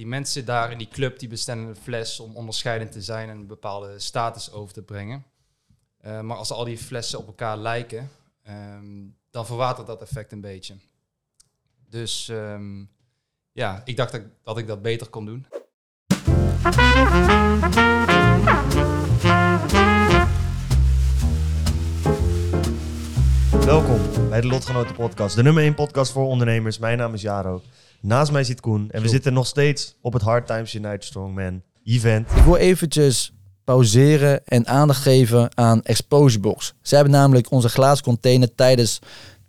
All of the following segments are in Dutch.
die mensen daar in die club die bestellen een fles om onderscheidend te zijn en een bepaalde status over te brengen. Eh, maar als al die flessen op elkaar lijken, ehm, dan verwatert dat effect een beetje. Dus ehm, ja, ik dacht dat, dat ik dat beter kon doen. Welkom bij de Lotgenoten Podcast, de nummer 1 podcast voor ondernemers. Mijn naam is Jaro. Naast mij zit Koen en we zitten nog steeds op het Hard Times United Strongman event. Ik wil eventjes pauzeren en aandacht geven aan Exposurebox. Zij hebben namelijk onze glazen container tijdens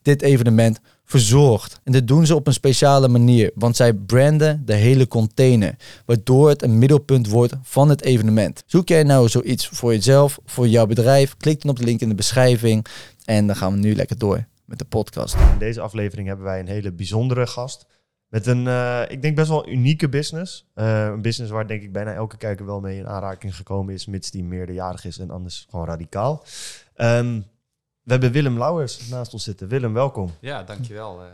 dit evenement verzorgd. En dit doen ze op een speciale manier, want zij branden de hele container, waardoor het een middelpunt wordt van het evenement. Zoek jij nou zoiets voor jezelf, voor jouw bedrijf? Klik dan op de link in de beschrijving en dan gaan we nu lekker door met de podcast. In deze aflevering hebben wij een hele bijzondere gast. Met een, eh, ik denk best wel unieke business. Eh, een business waar denk ik bijna elke kijker wel mee in aanraking gekomen is, mits die meerderjarig is en anders gewoon radicaal. Ehm, we hebben Willem Lauwers naast ons zitten. Willem, welkom. Ja, dankjewel uh,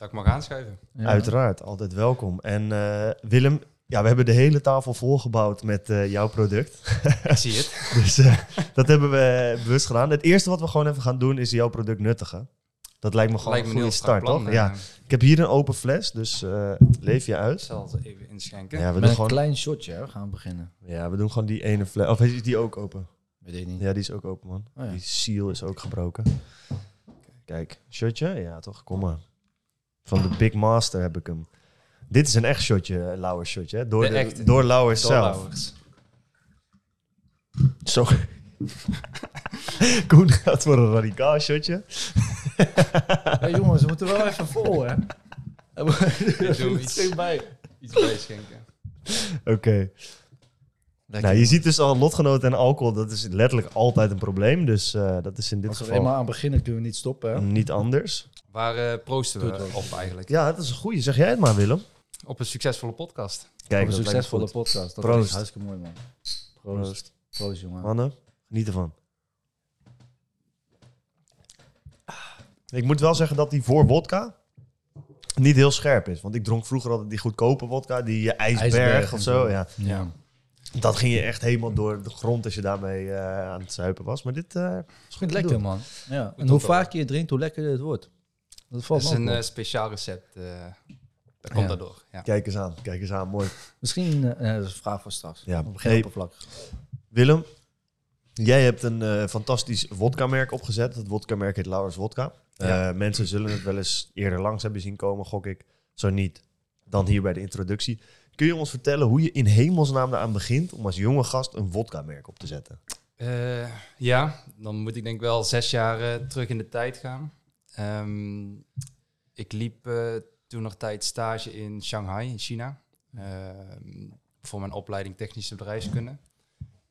dat ik mag aanschuiven. Ja. Uiteraard, altijd welkom. En eh, Willem, ja, we hebben de hele tafel volgebouwd met eh, jouw product. Ik zie het. dus eh, dat hebben we bewust gedaan. Het eerste wat we gewoon even gaan doen is jouw product nuttigen. Dat lijkt me gewoon Lijkt me een goede start, plan. toch? Ja. eh, Ik heb hier een open fles, dus eh, leef je Ik uit. zal het even inschenken. Ja, we Met doen een gewoon, klein shotje hè, gaan we beginnen. ja, we doen gewoon die ene fles. Of is die ook open? Weet ik niet. Ja, die is ook open, man. Oh ja. Die seal is ook gebroken. Kijk, shotje? Ja, toch? Kom maar. Van de Big Master heb ik hem. Dit is een echt shotje, eh, Lauwers shotje. Hè? Door, De de, echte. door Lauwers zelf. Zo. Koen gaat voor een radicaal shotje. Hey, jongens, we moeten wel even vol hè. Ik doe Er iets. zit bij. Iets bijschenken. Oké. Nou, je ziet dus al lotgenoten en alcohol, dat is letterlijk altijd een probleem. Dus eh, dat is in dit Als we geval eenmaal aan beginnen, kunnen we niet stoppen. Hè? niet anders. Waar eh, proosten we op eigenlijk? Ja, dat is een goeie. Zeg jij het maar, Willem. Op een succesvolle podcast. Kijk, Voor een succesvolle podcast. Dat Proost. is hartstikke mooi, man. Proost. Proost, Proost. jongen. Mannen, geniet ervan. Ik moet wel zeggen dat die voor wodka niet heel scherp is. Want ik dronk vroeger altijd die goedkope wodka, die eh, ijsberg, IJsberg of zo. Ja. Ja. Dat ging je echt helemaal door de grond als je daarmee eh, aan het zuipen was. Maar dit eh, is goed lekker, doen. man. Ja. En hoe op, vaker je drinkt, hoe lekkerder het wordt. Dat valt is een op. eh, speciaal recept. eh dat komt Ja. daardoor. Ja. Kijk eens aan, kijk eens aan, mooi. Misschien, eh, dat is een vraag voor straks. Ja. Hey. oppervlakkig. Willem, jij hebt een eh, fantastisch vodka-merk opgezet. Het vodka-merk heet Lauwers Vodka. Ja. Eh, mensen zullen het wel eens eerder langs hebben zien komen, gok ik. Zo niet, dan hier bij de introductie. Kun je ons vertellen hoe je in hemelsnaam eraan begint om als jonge gast een vodka-merk op te zetten? Eh, ja, dan moet ik denk ik wel zes jaar eh, terug in de tijd gaan. Ehm, ik liep toen nog tijd stage in Shanghai, in China. Ehm, voor mijn opleiding technische bedrijfskunde.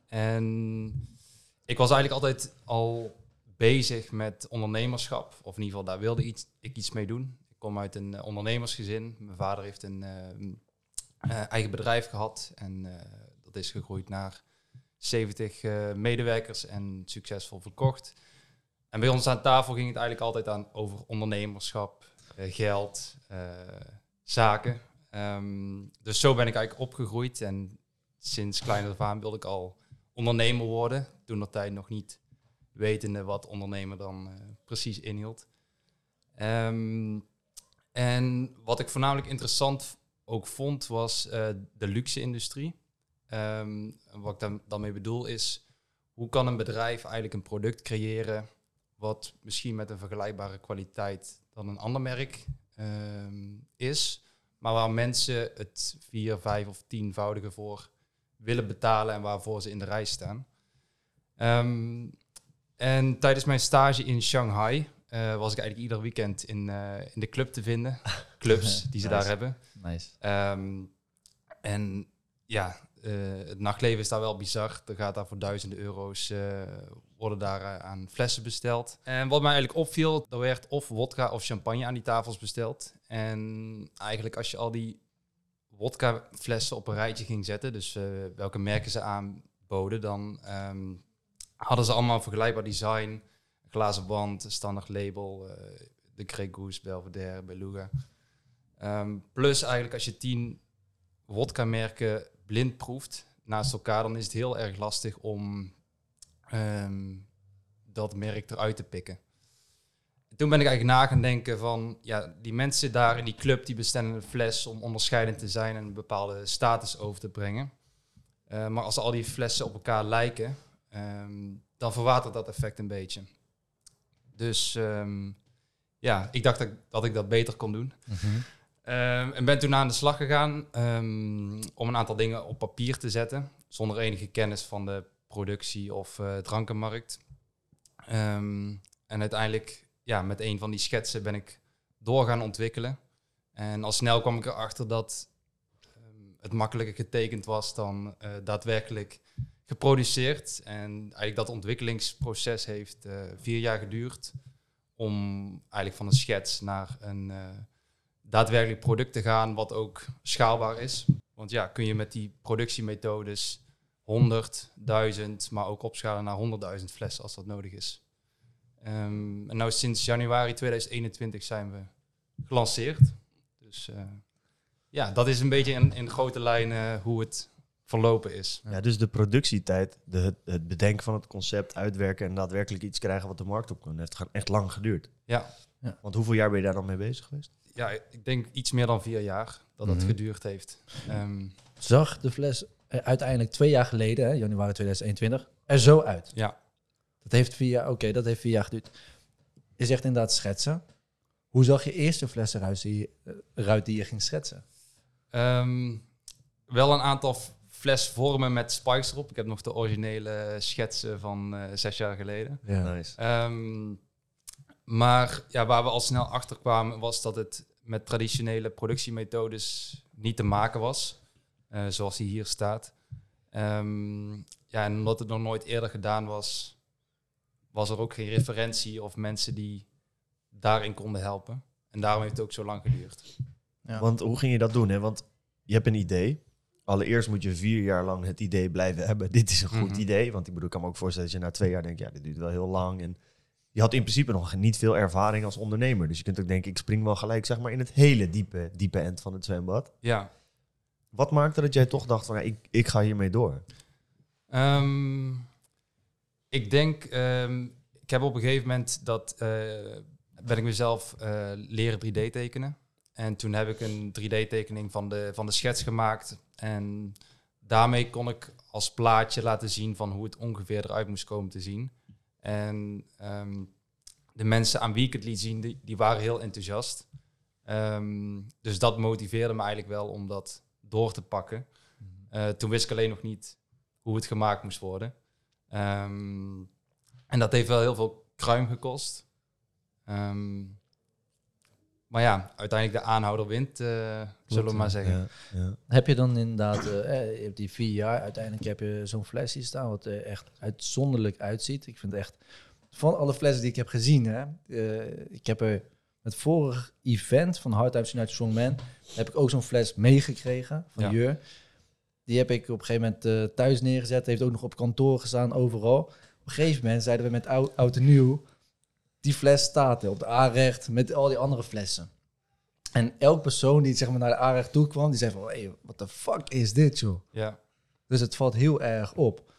En ik was eigenlijk altijd al bezig met ondernemerschap. Of in ieder geval, daar wilde iets, ik iets mee doen. Ik kom uit een eh, ondernemersgezin. Mijn vader heeft een ehm, eh, eigen bedrijf gehad. En eh, dat is gegroeid naar 70 eh, medewerkers en succesvol verkocht. En bij ons aan tafel ging het eigenlijk altijd aan over ondernemerschap, geld, zaken. Ehm, dus zo ben ik eigenlijk opgegroeid en sinds klein af aan wilde ik al ondernemer worden. Toen dat tijd nog niet wetende wat ondernemer dan eh, precies inhield. Ehm, en wat ik voornamelijk interessant ook vond was eh, de luxe-industrie. Ehm, wat ik dan, dan mee bedoel is, hoe kan een bedrijf eigenlijk een product creëren wat misschien met een vergelijkbare kwaliteit dan een ander merk ehm, is, maar waar mensen het vier, vijf of tienvoudige voor willen betalen en waarvoor ze in de rij staan. Ehm, en tijdens mijn stage in Shanghai eh, was ik eigenlijk ieder weekend in, eh, in de club te vinden. Clubs die ze Nice. daar hebben. Nice. Ehm, en ja, eh, het nachtleven is daar wel bizar. Er gaat daar voor duizenden euro's worden daar aan flessen besteld. En wat mij eigenlijk opviel, er werd of wodka of champagne aan die tafels besteld. En eigenlijk als je al die wodka flessen op een rijtje ging zetten, dus welke merken ze aanboden, dan ehm, hadden ze allemaal vergelijkbaar design. Glazen band, standaard label, eh, de Grey Goose, Belvedere, Beluga. Ehm, plus eigenlijk als je tien wodka-merken blind proeft naast elkaar, dan is het heel erg lastig om ehm, dat merk eruit te pikken. Toen ben ik eigenlijk na gaan denken van, ja, die mensen daar in die club, die bestellen een fles om onderscheidend te zijn en een bepaalde status over te brengen. Eh, maar als al die flessen op elkaar lijken, ehm, dan verwatert dat effect een beetje. Dus ehm, ja, ik dacht dat, dat ik dat beter kon doen. Ehm, en ben toen aan de slag gegaan om een aantal dingen op papier te zetten, zonder enige kennis van de productie of eh, drankenmarkt. En uiteindelijk, ja, met een van die schetsen ben ik door gaan ontwikkelen. En al snel kwam ik erachter dat het makkelijker getekend was dan eh, daadwerkelijk geproduceerd. En eigenlijk dat ontwikkelingsproces heeft eh, vier jaar geduurd om eigenlijk van een schets naar een eh, daadwerkelijk product te gaan wat ook schaalbaar is. Want ja, kun je met die productiemethodes 100, 1000, maar ook opschalen naar 100.000 flessen als dat nodig is. Ehm, en nou sinds januari 2021 zijn we gelanceerd. Dus eh, ja, dat is een beetje in, in grote lijnen hoe het verlopen is. Ja, dus de productietijd, de, het- bedenken van het concept, uitwerken en daadwerkelijk iets krijgen wat de markt op kan, heeft echt lang geduurd. Ja, Want hoeveel jaar ben je daar dan mee bezig geweest? ja ik denk iets meer dan vier jaar dat het Mhm. geduurd heeft. Ehm, Zag de fles er uiteindelijk twee jaar geleden, hè, januari 2021, er zo uit. ja, Dat heeft vier jaar, oké, dat heeft vier jaar geduurd. Je zegt inderdaad schetsen. Hoe zag je eerste fles eruit die, je- eh, eruit die je ging schetsen? Ehm, wel een aantal f- flesvormen met spikes erop. Ik heb nog de originele schetsen van eh, zes jaar geleden. Ja. Nice. Ehm, maar ja, waar we al snel achter kwamen was dat het met traditionele productiemethodes niet te maken was, eh, zoals die hier staat. Ehm, ja, en omdat het nog nooit eerder gedaan was, was er ook geen referentie of mensen die daarin konden helpen. En daarom heeft het ook zo lang geduurd. Ja. Want hoe ging je dat doen? Hè? Want je hebt een idee. Allereerst moet je vier jaar lang het idee blijven hebben. Dit is een goed Mhm. idee. Want ik bedoel, ik kan me ook voorstellen dat je na twee jaar denkt, ja, dit duurt wel heel lang. En je had in principe nog niet veel ervaring als ondernemer. Dus je kunt ook denken, ik spring wel gelijk zeg maar in het hele diepe, diepe end van het zwembad. Ja, Wat maakte dat jij toch dacht van, ja, ik, ik ga hiermee door? Ehm, ik denk, ehm, ik heb op een gegeven moment dat eh, ben ik mezelf eh, leren 3D tekenen. En toen heb ik een 3D-tekening van de, van de schets gemaakt. En daarmee kon ik als plaatje laten zien van hoe het ongeveer eruit moest komen te zien. En ehm, de mensen aan wie ik het liet zien, die, die waren heel enthousiast. Ehm, dus dat motiveerde me eigenlijk wel om dat door te pakken. Eh, toen wist ik alleen nog niet hoe het gemaakt moest worden. Ehm, en dat heeft wel heel veel kruim gekost. Ehm, maar ja, uiteindelijk de aanhouder wint, eh, zullen we maar zeggen. Ja, ja. Heb je dan inderdaad, eh, je hebt die vier jaar, uiteindelijk heb je zo'n fles hier staan wat er echt uitzonderlijk uitziet. Ik vind echt, van alle flessen die ik heb gezien, hè, eh, ik heb er met vorig event van Hard Times United Strong Man, heb ik ook zo'n fles meegekregen van Ja. Jur. Die heb ik op een gegeven moment eh, thuis neergezet, heeft ook nog op kantoor gestaan, overal. Op een gegeven moment zeiden we met oud, oud en nieuw, die fles staat er op de A-recht met al die andere flessen. En elk persoon die zeg maar, naar de A-recht toe kwam, die zei van, hey, what the fuck is dit, joh? Ja, Dus het valt heel erg op.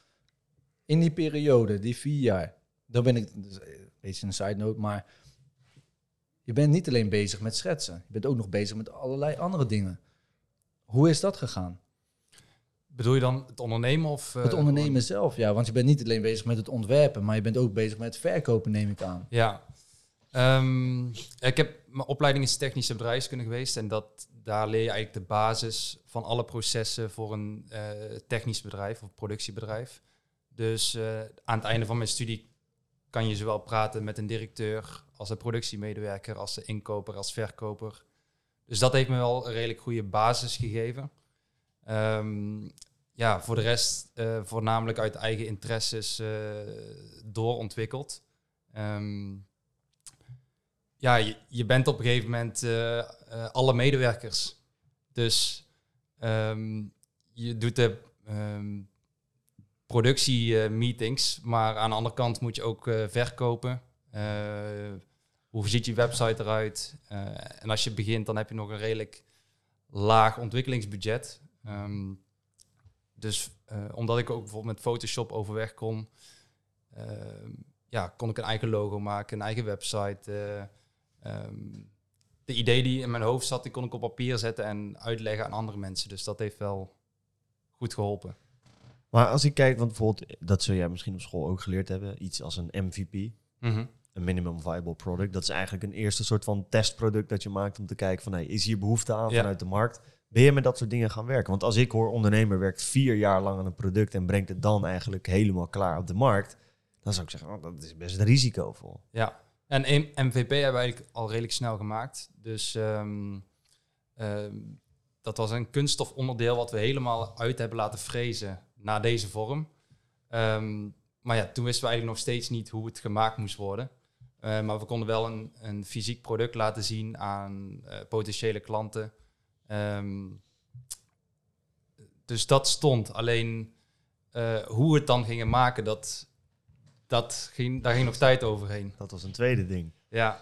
In die periode, die vier jaar, dan ben ik, dus een beetje een side note, maar je bent niet alleen bezig met schetsen. Je bent ook nog bezig met allerlei andere dingen. Hoe is dat gegaan? Bedoel je dan het ondernemen of... eh, het ondernemen zelf, ja. Want je bent niet alleen bezig met het ontwerpen, maar je bent ook bezig met het verkopen, neem ik aan. Ja. Ehm, ik heb mijn opleiding is technische bedrijfskunde geweest en dat, daar leer je eigenlijk de basis van alle processen voor een eh, technisch bedrijf of productiebedrijf. Dus eh, aan het einde van mijn studie kan je zowel praten met een directeur als een productiemedewerker, als de inkoper, als verkoper. Dus dat heeft me wel een redelijk goede basis gegeven. Ehm, ja, voor de rest eh, voornamelijk uit eigen interesses eh, doorontwikkeld. Ehm, ja, je, je bent op een gegeven moment eh, alle medewerkers. Dus ehm, je doet de ehm productiemeetings, maar aan de andere kant moet je ook verkopen. Hoe ziet je website eruit? En als je begint, dan heb je nog een redelijk laag ontwikkelingsbudget. Dus eh, omdat ik ook bijvoorbeeld met Photoshop overweg kon, ehm, ja, kon ik een eigen logo maken, een eigen website. eh, ehm, de idee die in mijn hoofd zat, die kon ik op papier zetten en uitleggen aan andere mensen. Dus dat heeft wel goed geholpen. Maar als ik kijk, want bijvoorbeeld, dat zul jij misschien op school ook geleerd hebben, iets als een MVP, Mhm. een minimum viable product. Dat is eigenlijk een eerste soort van testproduct dat je maakt om te kijken van, hey, is hier behoefte aan Ja. vanuit de markt? Ben je met dat soort dingen gaan werken? Want als ik hoor, ondernemer werkt vier jaar lang aan een product en brengt het dan eigenlijk helemaal klaar op de markt, dan zou ik zeggen, oh, dat is best risicovol. Ja, en MVP hebben we eigenlijk al redelijk snel gemaakt. Dus ehm, ehm, dat was een kunststofonderdeel wat we helemaal uit hebben laten frezen naar deze vorm. Ehm, maar ja, toen wisten we eigenlijk nog steeds niet hoe het gemaakt moest worden. Eh, maar we konden wel een, een fysiek product laten zien aan eh, potentiële klanten. Ehm, dus dat stond. Alleen eh, hoe we het dan gingen maken, dat, dat ging, daar ging nog tijd overheen. Dat was een tweede ding. Ja,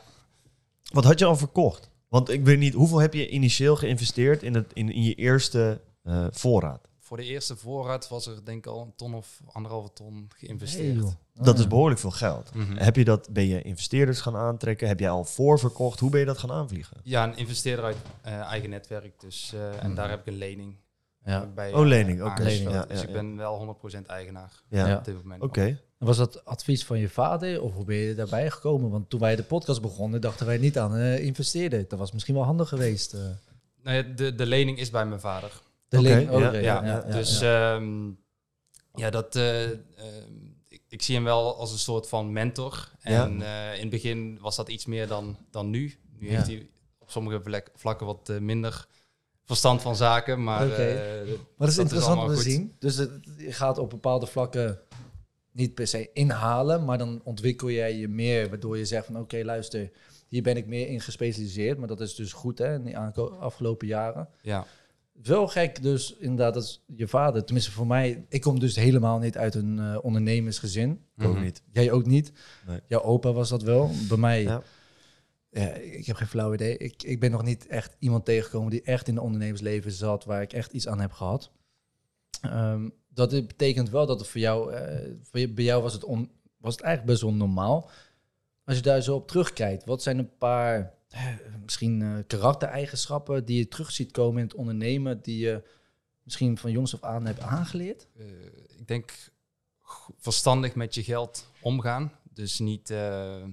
Wat had je al verkocht? Want ik weet niet, hoeveel heb je initieel geïnvesteerd in, het, in, in je eerste eh, voorraad? Voor de eerste voorraad was er denk ik al een ton of anderhalve ton Hey, geïnvesteerd. Dat is behoorlijk veel geld. Mhm. Heb je dat, ben je investeerders gaan aantrekken? Heb jij al voorverkocht? Hoe ben je dat gaan aanvliegen? Ja, een investeerder uit eh, eigen netwerk. Dus, eh, En Mhm. daar heb ik een lening. Ja. bij, Oh, eh, lening, oké. ja, dus ik ben wel 100% eigenaar op dit moment. oké. En Was dat advies van je vader of hoe ben je daarbij gekomen? Want toen wij de podcast begonnen, dachten wij niet aan eh investeren. Dat was misschien wel handig geweest. Nee, Nou de, de lening is bij mijn vader. De oh, ja, dus ja. ehm, ja, dat, eh, ehm, ik, ik zie hem wel als een soort van mentor. En eh, in het begin was dat iets meer dan, dan nu. Nu Ja. heeft hij op sommige vlak- vlakken wat eh, minder verstand van zaken. Maar Oké. eh, Maar dat is dat interessant om te zien. Dus het, je gaat op bepaalde vlakken niet per se inhalen, maar dan ontwikkel jij je meer, waardoor je zegt van oké, luister, hier ben ik meer in gespecialiseerd. Maar dat is dus goed hè, in die aanko- afgelopen jaren. ja, Wel gek dus inderdaad dat je vader, tenminste voor mij, ik kom dus helemaal niet uit een eh, ondernemersgezin. Ik ook Mhm. niet. Jij ook niet. Nee. Jouw opa was dat wel. Bij mij, Ja. ja. ik heb geen flauw idee. Ik, ik ben nog niet echt iemand tegengekomen die echt in het ondernemersleven zat, waar ik echt iets aan heb gehad. Ehm, dat betekent wel dat het voor jou, eh, voor je- bij jou was het, on, was het eigenlijk best wel normaal. Als je daar zo op terugkijkt, wat zijn een paar misschien eh, karaktereigenschappen die je terug ziet komen in het ondernemen, die je misschien van jongs af aan hebt aangeleerd? eh, ik denk verstandig met je geld omgaan. Dus niet eh, eh,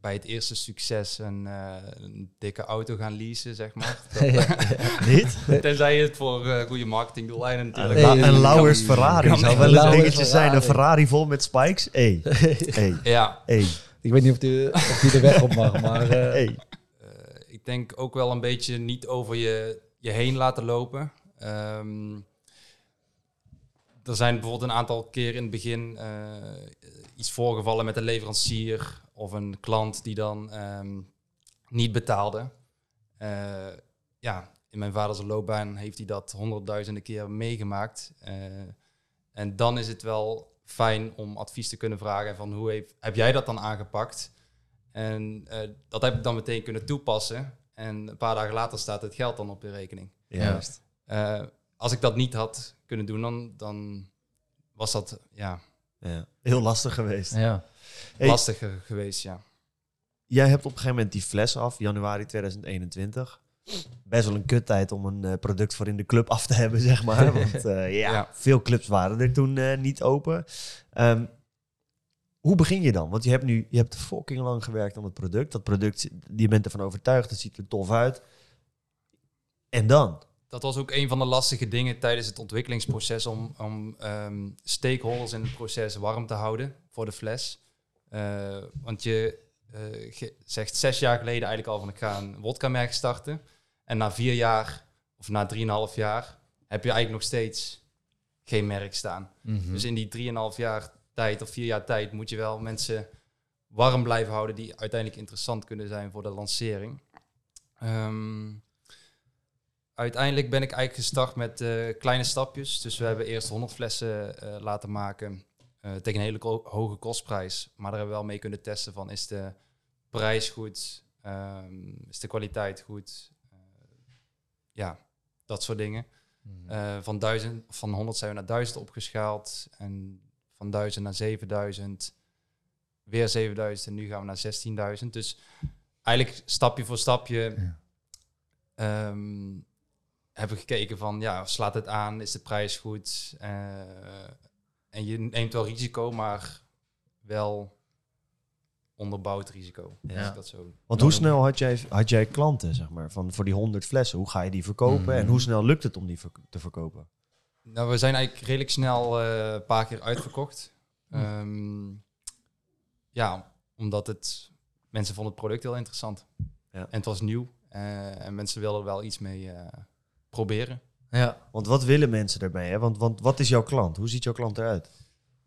bij het eerste succes een, eh, een dikke auto gaan leasen, zeg maar. Niet? Tenzij je het voor eh, goede marketingdoeleinden Een, natuurlijk. Nee, nee, een Lauwers Ferrari zou wel een dingetje zijn. Een Ferrari. Ferrari vol met spikes? Hey, hey, Ja, hey, Ik weet niet of die, of die de weg op mag, maar... eh, hey. eh, ik denk ook wel een beetje niet over je, je heen laten lopen. Ehm, er zijn bijvoorbeeld een aantal keer in het begin eh, iets voorgevallen met een leverancier of een klant die dan ehm, niet betaalde. Eh, ja, in mijn vaders loopbaan heeft hij dat honderdduizenden keer meegemaakt. Eh, en dan is het wel fijn om advies te kunnen vragen van hoe heeft, heb jij dat dan aangepakt? En eh, dat heb ik dan meteen kunnen toepassen. En een paar dagen later staat het geld dan op je rekening. Juist. Eh, als ik dat niet had kunnen doen, dan, dan was dat ja, Ja. Heel lastig geweest. ja. Hey. lastiger geweest. Ja. Jij hebt op een gegeven moment die fles af, januari 2021. Best wel een kuttijd om een eh, product voor in de club af te hebben, zeg maar. Want eh, ja, Ja. veel clubs waren er toen eh, niet open. Ehm, hoe begin je dan? Want je hebt nu je hebt fucking lang gewerkt aan het product. Dat product, je bent ervan overtuigd, het ziet er tof uit. En dan? Dat was ook een van de lastige dingen tijdens het ontwikkelingsproces om, om ehm, stakeholders in het proces warm te houden voor de fles. Eh, want je eh, ge- zegt zes jaar geleden eigenlijk al van ik ga een wodka-merk starten. En na vier jaar of na drieënhalf jaar heb je eigenlijk nog steeds geen merk staan. Mhm. Dus in die drieënhalf jaar tijd of vier jaar tijd moet je wel mensen warm blijven houden die uiteindelijk interessant kunnen zijn voor de lancering. Ehm, uiteindelijk ben ik eigenlijk gestart met eh, kleine stapjes. Dus we hebben eerst 100 flessen eh, laten maken eh, tegen een hele hoge kostprijs. Maar daar hebben we wel mee kunnen testen van is de prijs goed, Ehm, is de kwaliteit goed. Ja, dat soort dingen. Mhm. Eh, van, 1000, van 100 zijn we naar 1000 opgeschaald. En van 1000 naar 7000. Weer 7000 en nu gaan we naar 16.000. Dus eigenlijk stapje voor stapje Ja. ehm, hebben we gekeken van, ja, slaat het aan? Is de prijs goed? Eh, en je neemt wel risico, maar wel onderbouwd risico. Ja. Dat zo Want hoe snel had jij, had jij klanten, zeg maar, van, voor die 100 flessen? Hoe ga je die verkopen Mhm. en hoe snel lukt het om die te verkopen? Nou, we zijn eigenlijk redelijk snel eh, een paar keer uitverkocht. Hm. Ehm, ja, omdat het mensen vonden het product heel interessant. Ja. En het was nieuw eh, en mensen wilden er wel iets mee eh, proberen. Ja. Want wat willen mensen ermee? Hè? Want, want wat is jouw klant? Hoe ziet jouw klant eruit?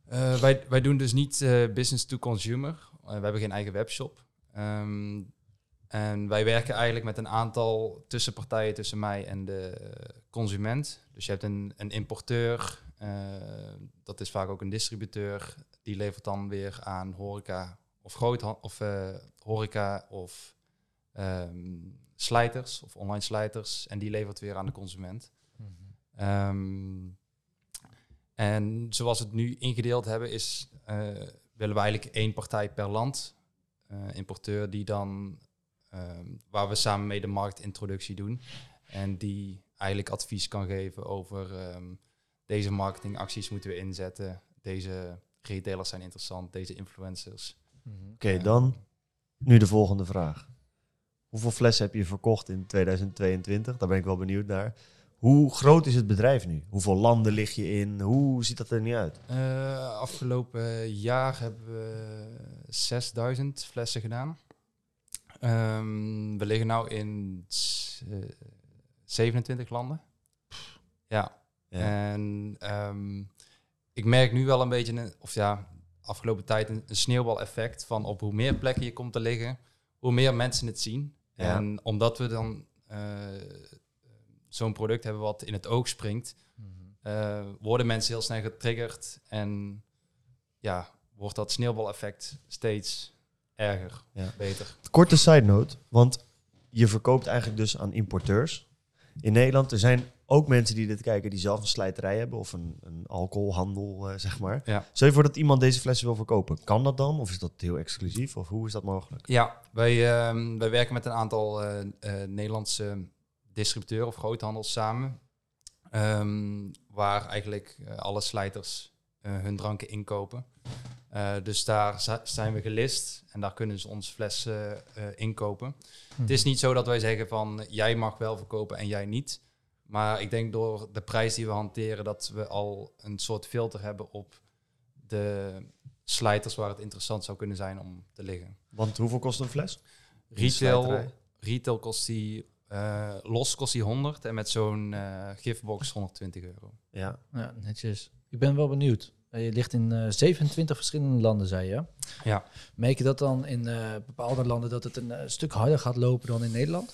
Eh, wij, wij doen dus niet eh, business to consumer. Eh, we hebben geen eigen webshop. Ehm, en wij werken eigenlijk met een aantal tussenpartijen tussen mij en de consument. Dus je hebt een, een importeur, eh, dat is vaak ook een distributeur. Die levert dan weer aan horeca of grootha- of eh, horeca of ehm, slijters of online slijters. En die levert weer aan de consument. Ehm, en zoals we het nu ingedeeld hebben, is, willen we eigenlijk één partij per land. eh, importeur die dan, ehm, waar we samen mee de marktintroductie doen. En die eigenlijk advies kan geven over ehm, deze marketingacties moeten we inzetten. Deze retailers zijn interessant, deze influencers. Oké, dan nu de volgende vraag. Hoeveel flessen heb je verkocht in 2022? Daar ben ik wel benieuwd naar. Hoe groot is het bedrijf nu? Hoeveel landen lig je in? Hoe ziet dat er nu uit? Eh, afgelopen jaar hebben we 6000 flessen gedaan. Ehm, we liggen nu in s- eh, 27 landen. Ja. Ja. En ehm, ik merk nu wel een beetje, een, of ja, afgelopen tijd een, een sneeuwbaleffect van op hoe meer plekken je komt te liggen, hoe meer mensen het zien. Ja. En omdat we dan eh, zo'n product hebben wat in het oog springt, eh, worden mensen heel snel getriggerd en ja, wordt dat sneeuwbaleffect steeds erger, Ja. beter. Korte side note, want je verkoopt eigenlijk dus aan importeurs. In Nederland, er zijn ook mensen die dit kijken die zelf een slijterij hebben of een, een alcoholhandel, eh, zeg maar. Ja. Stel je voor dat iemand deze flessen wil verkopen. Kan dat dan? Of is dat heel exclusief? Of hoe is dat mogelijk? Ja, wij, ehm, wij werken met een aantal eh, Nederlandse distributeuren of groothandels samen. ehm, waar eigenlijk eh, alle slijters eh, hun dranken inkopen. Eh, dus daar zijn we gelist en daar kunnen ze ons flessen eh, inkopen. Het is niet zo dat wij zeggen van jij mag wel verkopen en jij niet. Maar ik denk door de prijs die we hanteren dat we al een soort filter hebben op de slijters waar het interessant zou kunnen zijn om te liggen. Want hoeveel kost een fles? Retail, retail kost die, eh, los kost die 100 en met zo'n eh giftbox 120 euro. Ja. Ja, netjes. Ik ben wel benieuwd. Eh, Je ligt in eh, 27 verschillende landen, zei je. Ja. Merk je dat dan in eh, bepaalde landen dat het een stuk harder gaat lopen dan in Nederland?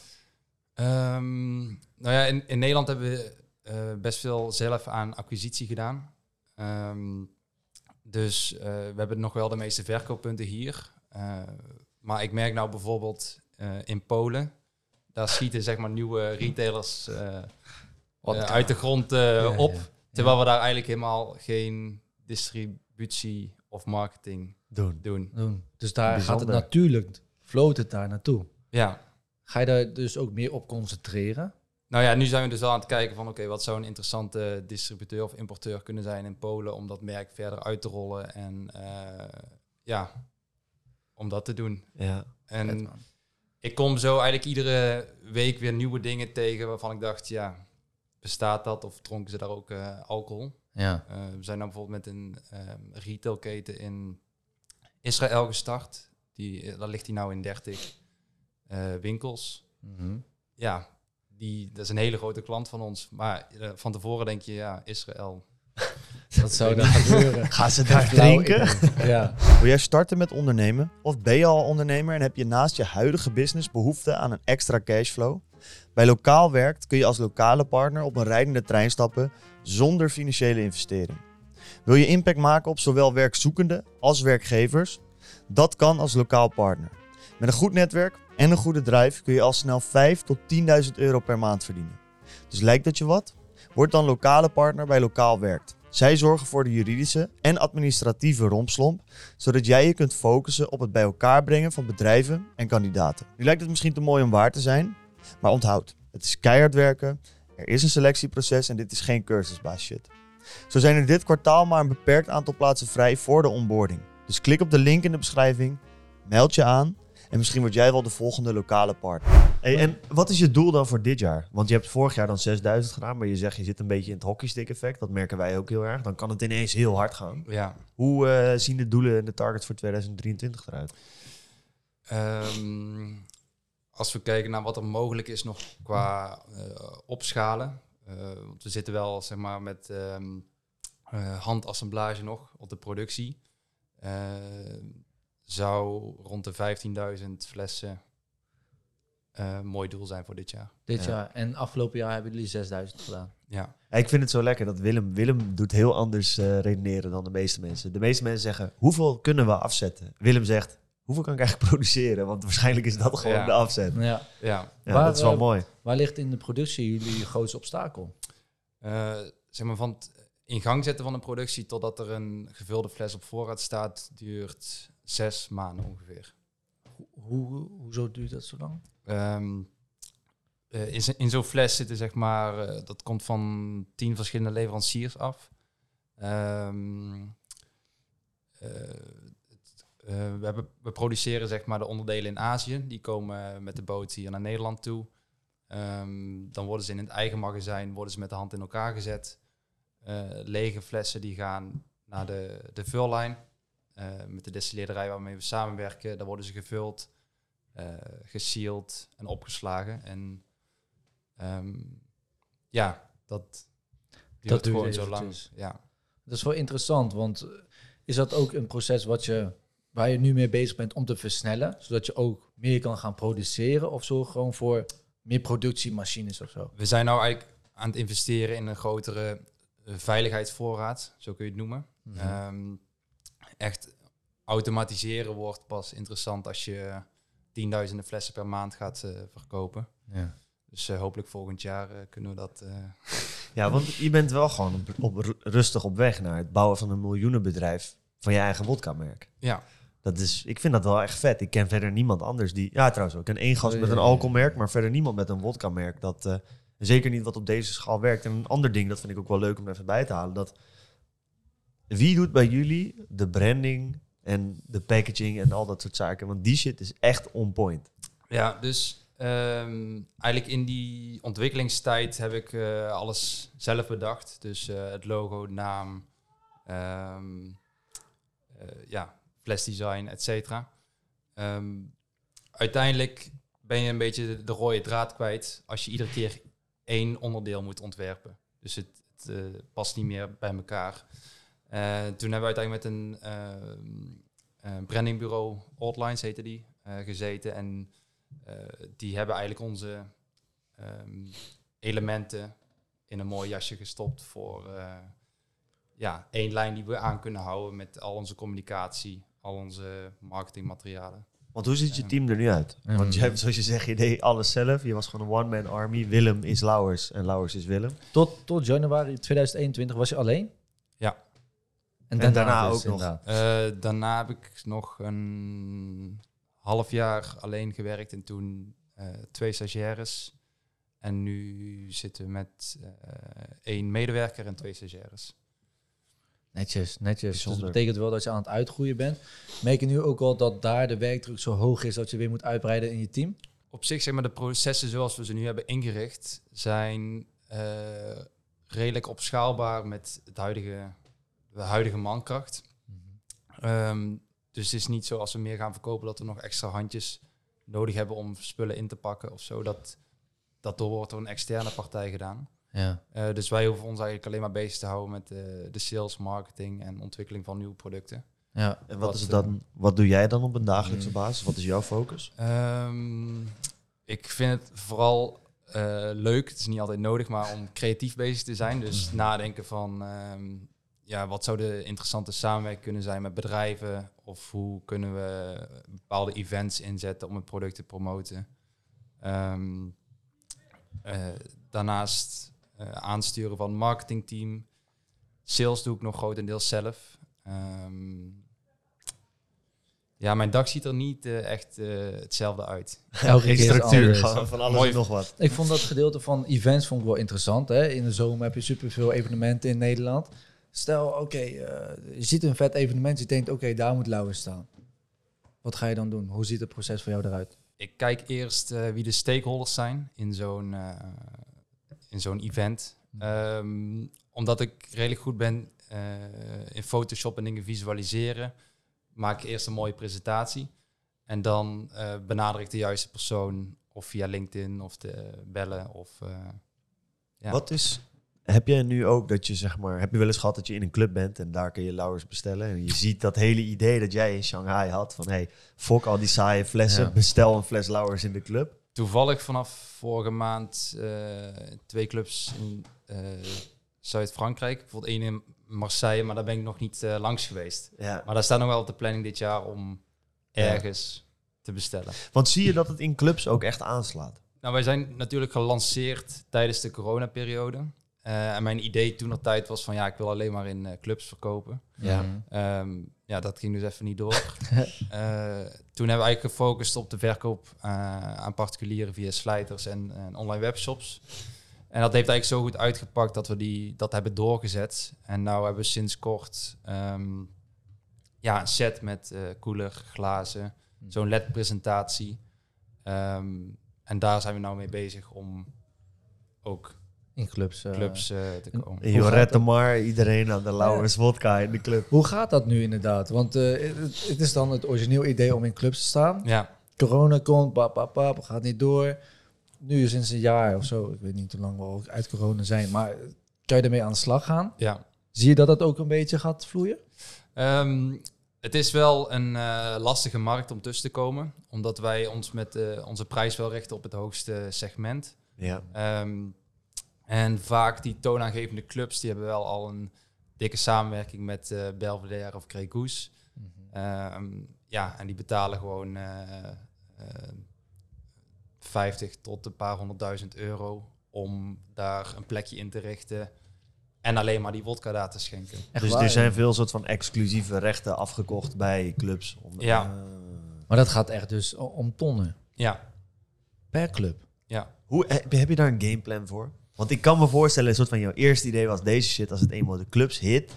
Ehm, nou ja, in, in Nederland hebben we eh, best veel zelf aan acquisitie gedaan. Ehm, dus eh, we hebben nog wel de meeste verkooppunten hier. Eh, maar ik merk nou bijvoorbeeld eh, in Polen, daar schieten zeg maar nieuwe retailers eh, Wat- eh, uit de grond eh, Ja, op. ja. Terwijl we daar eigenlijk helemaal geen distributie of marketing Doen. doen. Doen. Dus daar gaat het natuurlijk, floot het daar naartoe. Ja, Ga je daar dus ook meer op concentreren? Nou ja, nu zijn we dus wel aan het kijken van oké, wat zou een interessante distributeur of importeur kunnen zijn in Polen om dat merk verder uit te rollen en eh, ja, om dat te doen. Ja. En. Ik kom zo eigenlijk iedere week weer nieuwe dingen tegen waarvan ik dacht, ja, bestaat dat of dronken ze daar ook eh, alcohol? Ja. Eh, we zijn nou bijvoorbeeld met een ehm, retailketen in Israël gestart. Die, eh, daar ligt hij nou in 30 eh, winkels Mhm. ja, die, dat is een hele grote klant van ons. Maar eh, van tevoren denk je, ja, Israël. Wat zou daar gebeuren? Gaan ze daar drinken? Ja. Wil jij starten met ondernemen? Of ben je al ondernemer en heb je naast je huidige business behoefte aan een extra cashflow? Bij Lokaal Werkt kun je als lokale partner op een rijdende trein stappen zonder financiële investering. Wil je impact maken op zowel werkzoekenden als werkgevers? Dat kan als lokaal partner. Met een goed netwerk en een goede drive kun je al snel 5 tot 10.000 euro per maand verdienen. Dus lijkt dat je wat? Word dan lokale partner bij Lokaal Werkt. Zij zorgen voor de juridische en administratieve rompslomp, zodat jij je kunt focussen op het bij elkaar brengen van bedrijven en kandidaten. Nu lijkt het misschien te mooi om waar te zijn, maar onthoud, het is keihard werken, er is een selectieproces en dit is geen cursusbaas shit. Zo zijn er dit kwartaal maar een beperkt aantal plaatsen vrij voor de onboarding. Dus klik op de link in de beschrijving, meld je aan en misschien word jij wel de volgende lokale partner. Hey, en wat is je doel dan voor dit jaar? Want je hebt vorig jaar dan 6000 gedaan, maar je zegt je zit een beetje in het hockeystick effect. Dat merken wij ook heel erg. Dan kan het ineens heel hard gaan. Ja. Hoe eh, zien de doelen en de targets voor 2023 eruit? Ehm, als we kijken naar wat er mogelijk is nog qua eh, opschalen. eh, want we zitten wel zeg maar, met ehm, eh, handassemblage nog op de productie. Zou rond de 15.000 flessen eh, een mooi doel zijn voor dit jaar. Dit Ja. jaar. En afgelopen jaar hebben jullie 6000 gedaan. Ja, Ja, ik vind het zo lekker dat Willem, Willem doet heel anders eh, redeneren dan de meeste mensen. De meeste mensen zeggen, hoeveel kunnen we afzetten? Willem zegt, hoeveel kan ik eigenlijk produceren? Want waarschijnlijk is dat gewoon Ja. de afzet. Ja. ja. Ja, Waar, dat is wel eh, mooi. Waar ligt in de productie jullie grootste obstakel? Eh, zeg maar van het in gang zetten van een productie totdat er een gevulde fles op voorraad staat, duurt zes maanden ongeveer. Hoe, hoezo duurt dat zo lang? Ehm, eh, in, in zo'n fles zitten zeg maar, eh, dat komt van tien verschillende leveranciers af. Ehm, eh, het- we, hebben, we produceren zeg maar de onderdelen in Azië. Die komen met de boot hier naar Nederland toe. Ehm, dan worden ze in het eigen magazijn worden ze met de hand in elkaar gezet. Lege flessen die gaan naar de, de vullijn. Eh, met de destilleerderij waarmee we samenwerken, daar worden ze gevuld eh gesealed en opgeslagen. En ehm, ja, dat duurt duurt gewoon zo lang. Ja. Dat is wel interessant, want is dat ook een proces wat je, waar je nu mee bezig bent om te versnellen? Zodat je ook meer kan gaan produceren of zo gewoon voor meer productiemachines of zo? We zijn nou eigenlijk aan het investeren in een grotere eh, veiligheidsvoorraad, zo kun je het noemen. Mhm. Ehm, echt automatiseren wordt pas interessant als je tienduizenden flessen per maand gaat eh, verkopen. Ja. Dus eh, hopelijk volgend jaar eh, kunnen we dat... eh, Ja, want je bent wel gewoon op, op ru- rustig op weg naar het bouwen van een miljoenenbedrijf van je eigen wodka-merk. ja, Dat is, ik vind dat wel echt vet. Ik ken verder niemand anders die... Ja, trouwens ook. Ik ken één gast met een alcoholmerk, maar verder niemand met een wodka-merk. Dat eh, zeker niet wat op deze schaal werkt. En een ander ding, dat vind ik ook wel leuk om even bij te halen. Dat wie doet bij jullie de branding en de packaging en al dat soort zaken? Want die shit is echt on point. Ja, dus ehm, eigenlijk in die ontwikkelingstijd heb ik eh, alles zelf bedacht. Dus eh, het logo, naam, ehm, eh, ja, flesdesign, et cetera. Ehm, uiteindelijk ben je een beetje de, de rode draad kwijt als je iedere keer één onderdeel moet ontwerpen. Dus het, het past niet meer bij elkaar. Eh, toen hebben we uiteindelijk met een ehm, eh, brandingbureau, Outlines heette die, eh, gezeten. En eh, die hebben eigenlijk onze ehm, elementen in een mooi jasje gestopt voor eh, ja, één lijn die we aan kunnen houden met al onze communicatie, al onze marketingmaterialen. Want hoe ziet je team er nu uit? Ja. Want je hebt, zoals je zegt, je deed alles zelf. Je was gewoon een one-man army. Willem is Lauwers en Lauwers is Willem. Tot, tot januari 2021 was je alleen? Ja. En En daarna, dus ook nog. inderdaad. Eh, daarna heb ik nog een half jaar alleen gewerkt en toen eh, twee stagiaires. En nu zitten we met eh, één medewerker en twee stagiaires. Netjes, netjes. Dus dat betekent wel dat je aan het uitgroeien bent. Merk je nu ook al dat daar de werkdruk zo hoog is dat je weer moet uitbreiden in je team? Op zich, zeg maar, de processen zoals we ze nu hebben ingericht, zijn eh, redelijk opschaalbaar met het huidige, de huidige mankracht. Ehm, dus het is niet zo als we meer gaan verkopen dat we nog extra handjes nodig hebben om spullen in te pakken of zo. Dat, dat door wordt door een externe partij gedaan. Ja. Eh, dus wij hoeven ons eigenlijk alleen maar bezig te houden met eh, de sales, marketing en ontwikkeling van nieuwe producten. ja. En wat, Wat, is eh, dan, wat doe jij dan op een dagelijkse Mm. basis? Wat is jouw focus? Ehm, ik vind het vooral eh, leuk, het is niet altijd nodig, maar om creatief bezig te zijn. Dus nadenken van, ehm, ja, wat zou de interessante samenwerking kunnen zijn met bedrijven? Of hoe kunnen we bepaalde events inzetten om het product te promoten? Ehm, Eh, daarnaast eh, aansturen van het marketingteam. Sales doe ik nog grotendeels zelf. Ehm, ja, mijn dag ziet er niet eh, echt hetzelfde uit. Elke structuur, van alles Mooi. en nog wat. Ik vond dat gedeelte van events vond ik wel interessant. Hè? In de zomer heb je superveel evenementen in Nederland. Stel, oké, eh, je ziet een vet evenement, je denkt, oké, daar moet Lauwe staan. Wat ga je dan doen? Hoe ziet het proces voor jou eruit? Ik kijk eerst eh, wie de stakeholders zijn in zo'n eh, in zo'n event. Ehm, omdat ik redelijk goed ben in Photoshop en dingen visualiseren, maak ik eerst een mooie presentatie. En dan benader ik de juiste persoon of via LinkedIn of te bellen. Of, ja. Wat is... Heb jij nu ook dat je, zeg maar... Heb je wel eens gehad dat je in een club bent en daar kun je lauwers bestellen? En je ziet dat hele idee dat jij in Shanghai had van... Hey, fok al die saaie flessen, Ja. bestel een fles lauwers in de club. Toevallig vanaf vorige maand eh, twee clubs in eh, Zuid-Frankrijk. Bijvoorbeeld één in Marseille, maar daar ben ik nog niet eh, langs geweest. Ja. Maar daar staat nog wel op de planning dit jaar om ergens te bestellen. Want zie je dat het in clubs ook echt aanslaat? Nou, wij zijn natuurlijk gelanceerd tijdens de coronaperiode. Eh en mijn idee toen dat tijd was van ja, ik wil alleen maar in eh, clubs verkopen. Ja. Ehm, ja, dat ging dus even niet door. Eh, toen hebben we eigenlijk gefocust op de verkoop eh, aan particulieren via slijters en, en online webshops. En dat heeft eigenlijk zo goed uitgepakt dat we die, dat hebben doorgezet. En nu hebben we sinds kort ehm, ja, een set met eh koeler, glazen, zo'n LED-presentatie. Ehm, en daar zijn we nou mee bezig om ook In clubs. eh. clubs eh, te en- komen. Dat? maar iedereen aan de lauwers vodka in de club. Hoe gaat dat nu inderdaad? Want eh, het, het is dan het origineel idee om in clubs te staan. Ja, Corona komt, pap, pap, pap, gaat niet door. Nu sinds een jaar of zo, ik weet niet hoe lang we ook uit corona zijn, maar kan je ermee aan de slag gaan? ja. Zie je dat dat ook een beetje gaat vloeien? Ehm, het is wel een eh, lastige markt om tussen te komen, omdat wij ons met eh, onze prijs wel richten op het hoogste segment. Ja. Ehm, en vaak die toonaangevende clubs, die hebben wel al een dikke samenwerking met eh Belvedere of Grey Goose. Ehm, ja, en die betalen gewoon eh, eh, 50 tot een paar honderdduizend euro om daar een plekje in te richten en alleen maar die wodka daar te schenken. Echt dus waar, er zijn veel soort van exclusieve rechten afgekocht bij clubs. Om, Ja. Maar dat gaat echt dus om tonnen Ja, per club. ja. Hoe, heb, je- heb je daar een gameplan voor? Want ik kan me voorstellen, een soort van jouw eerste idee was deze shit, als het eenmaal de clubs hit,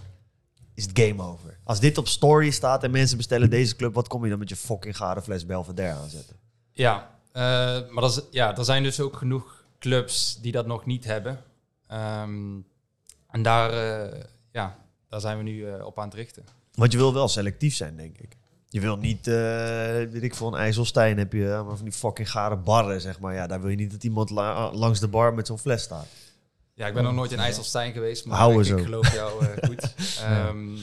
is het game over. Als dit op story staat en mensen bestellen deze club, wat kom je dan met je fucking gare fles Belvedere aanzetten? Ja, eh, maar dat is, ja, er zijn dus ook genoeg clubs die dat nog niet hebben. Ehm, en daar, eh, ja, daar zijn we nu eh, op aan het richten. Want je wil wel selectief zijn, denk ik. Je wil niet, eh weet ik een IJsselstein heb je, maar van die fucking gare barren, zeg maar. Ja, daar wil je niet dat iemand la- langs de bar met zo'n fles staat. Ja, ik ben nog nooit in IJsselstein geweest, maar Houden ik, zo. geloof jou eh, goed. Ehm,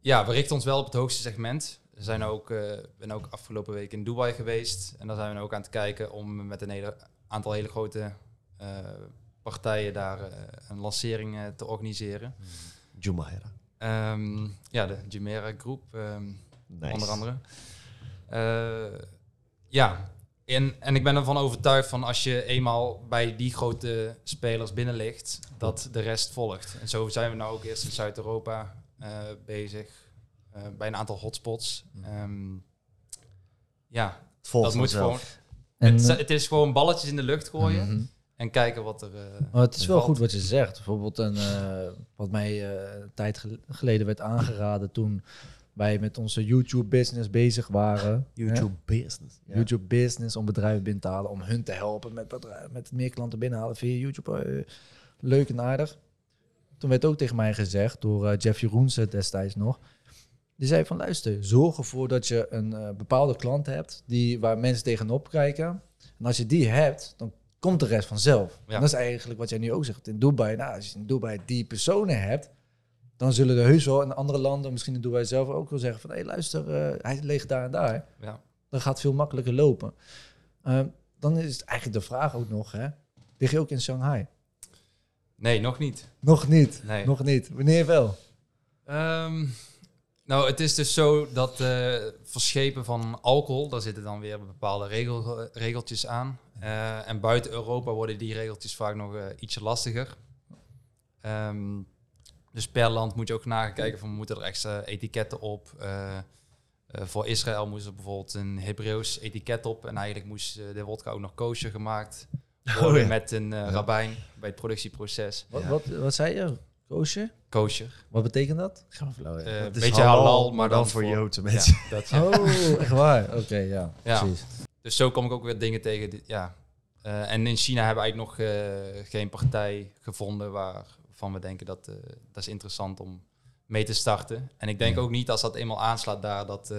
ja, we richten ons wel op het hoogste segment. We zijn ook, eh ben ook afgelopen week in Dubai geweest. En daar zijn we ook aan het kijken om met een hele, aantal hele grote partijen daar een lancering te organiseren. Jumeirah. Ehm, ja, de Jumeirah Groep, ehm, Nice. onder andere. Eh, ja, en, en ik ben ervan overtuigd van als je eenmaal bij die grote spelers binnen ligt, dat de rest volgt. En zo zijn we nou ook eerst in Zuid-Europa eh, bezig, eh, bij een aantal hotspots. Ehm, ja, Het volgt dat moet gewoon. Het, het is gewoon balletjes in de lucht gooien mhm. En kijken wat er. eh, Maar het is wel valt. goed wat je zegt. Bijvoorbeeld een, eh, wat mij eh, een tijd gel- geleden werd aangeraden toen wij met onze YouTube-business bezig waren. YouTube business. YouTube business om bedrijven binnen te halen, om hun te helpen met, bedrijven, met meer klanten binnenhalen via YouTube. eh, leuk en aardig. Toen werd ook tegen mij gezegd door eh, Jeff Jeroense destijds nog. Die zei van luister, zorg ervoor dat je een eh, bepaalde klant hebt die, waar mensen tegenop kijken. En als je die hebt, dan komt de rest vanzelf. Ja. En dat is eigenlijk wat jij nu ook zegt. In Dubai, nou, als je in Dubai die personen hebt, dan zullen er heus wel in andere landen, misschien in Dubai zelf ook wel zeggen van hé hey, luister, eh, hij ligt daar en daar ja. dan gaat het veel makkelijker lopen. Ehm, dan is het eigenlijk de vraag ook nog, hè? Lig je ook in Shanghai? Nee, nog niet. Nog niet. Nee. Nog niet. Wanneer wel? Ehm, Nou, het is dus zo dat eh verschepen van alcohol, daar zitten dan weer bepaalde regel, regeltjes aan. Eh, en buiten Europa worden die regeltjes vaak nog eh, ietsje lastiger. Ehm, dus per land moet je ook nakijken van moeten er extra etiketten op. Eh, eh, voor Israël moest er bijvoorbeeld een Hebreeuws etiket op. En eigenlijk moest de wodka ook nog kosher gemaakt worden Oh ja. met een eh, Ja. rabbijn bij het productieproces. Wat, Ja. wat, wat zei je? Koosje? Kosher. Wat betekent dat? Ik ga even flauw. Eh, Een beetje halal, maar dan voor voor Joodse mensen. Ja, dat, ja. Oh, echt waar? Oké, ja. Ja. Precies. Dus zo kom ik ook weer dingen tegen. die- Ja. Eh, en in China hebben we eigenlijk nog eh, geen partij gevonden waarvan we denken dat eh, dat is interessant om mee te starten. En ik denk Ja. ook niet als dat eenmaal aanslaat daar dat, eh,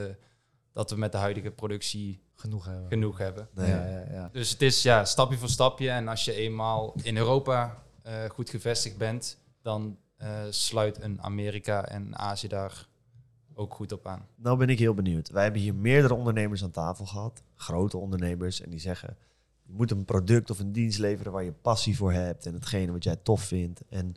dat we met de huidige productie Genoeg hebben. genoeg hebben. Nee. Ja, ja, ja. Dus het is ja, stapje voor stapje. En als je eenmaal in Europa eh, goed gevestigd bent, dan eh, sluit een Amerika en Azië daar ook goed op aan. Nou ben ik heel benieuwd. Wij hebben hier meerdere ondernemers aan tafel gehad. Grote ondernemers. En die zeggen, je moet een product of een dienst leveren waar je passie voor hebt. En hetgene wat jij tof vindt. En